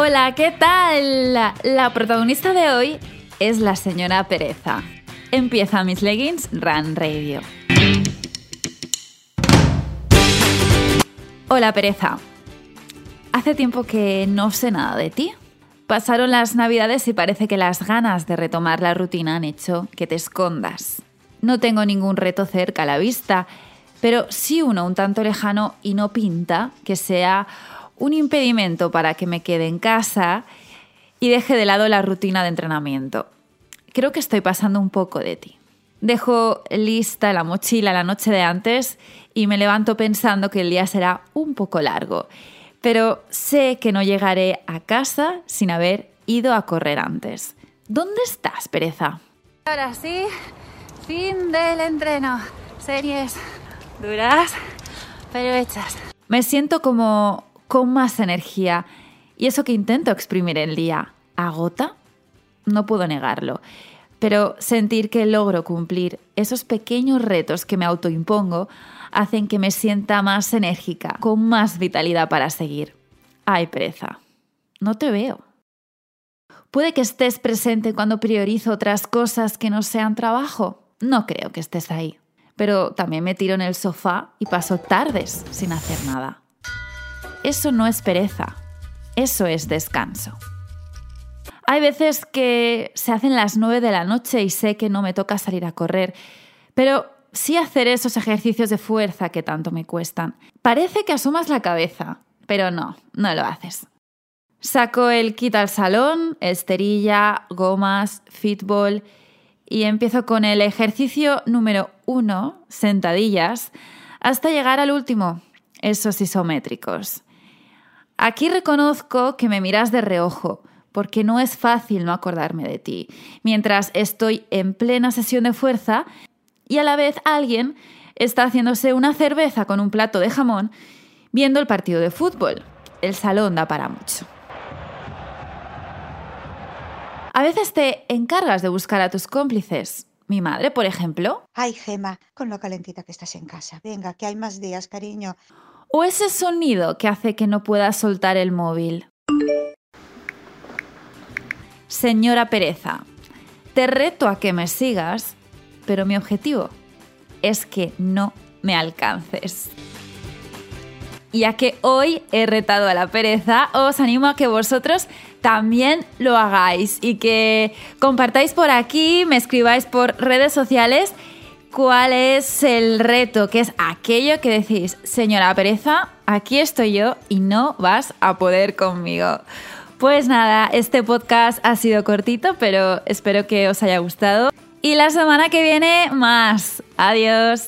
Hola, ¿qué tal? La protagonista de hoy es la señora Pereza. Empieza Miss Leggings Run Radio. Hola, Pereza. Hace tiempo que no sé nada de ti. Pasaron las navidades y parece que las ganas de retomar la rutina han hecho que te escondas. No tengo ningún reto cerca a la vista, pero sí uno un tanto lejano y no pinta que sea un impedimento para que me quede en casa y deje de lado la rutina de entrenamiento. Creo que estoy pasando un poco de ti. Dejo lista la mochila la noche de antes y me levanto pensando que el día será un poco largo, pero sé que no llegaré a casa sin haber ido a correr antes. ¿Dónde estás, pereza? Ahora sí, fin del entreno. Series duras, pero hechas. Me siento como con más energía y eso que intento exprimir el día. ¿Agota? No puedo negarlo. Pero sentir que logro cumplir esos pequeños retos que me autoimpongo hacen que me sienta más enérgica, con más vitalidad para seguir. Ay, pereza. No te veo. Puede que estés presente cuando priorizo otras cosas que no sean trabajo. No creo que estés ahí. Pero también me tiro en el sofá y paso tardes sin hacer nada. Eso no es pereza, eso es descanso. Hay veces que se hacen las nueve de la noche y sé que no me toca salir a correr, pero sí hacer esos ejercicios de fuerza que tanto me cuestan. Parece que asomas la cabeza, pero no, no lo haces. Saco el kit al salón, esterilla, gomas, fitball y empiezo con el ejercicio número uno, sentadillas, hasta llegar al último, esos isométricos. Aquí reconozco que me miras de reojo, porque no es fácil no acordarme de ti, mientras estoy en plena sesión de fuerza y a la vez alguien está haciéndose una cerveza con un plato de jamón viendo el partido de fútbol. El salón da para mucho. A veces te encargas de buscar a tus cómplices. Mi madre, por ejemplo. Ay, Gema, con lo calentita que estás en casa. Venga, que hay más días, cariño o ese sonido que hace que no pueda soltar el móvil. Señora Pereza, te reto a que me sigas, pero mi objetivo es que no me alcances. Ya que hoy he retado a la pereza, os animo a que vosotros también lo hagáis y que compartáis por aquí, me escribáis por redes sociales cuál es el reto, que es aquello que decís, señora pereza, aquí estoy yo y no vas a poder conmigo. Pues nada, este podcast ha sido cortito, pero espero que os haya gustado. Y la semana que viene más. Adiós.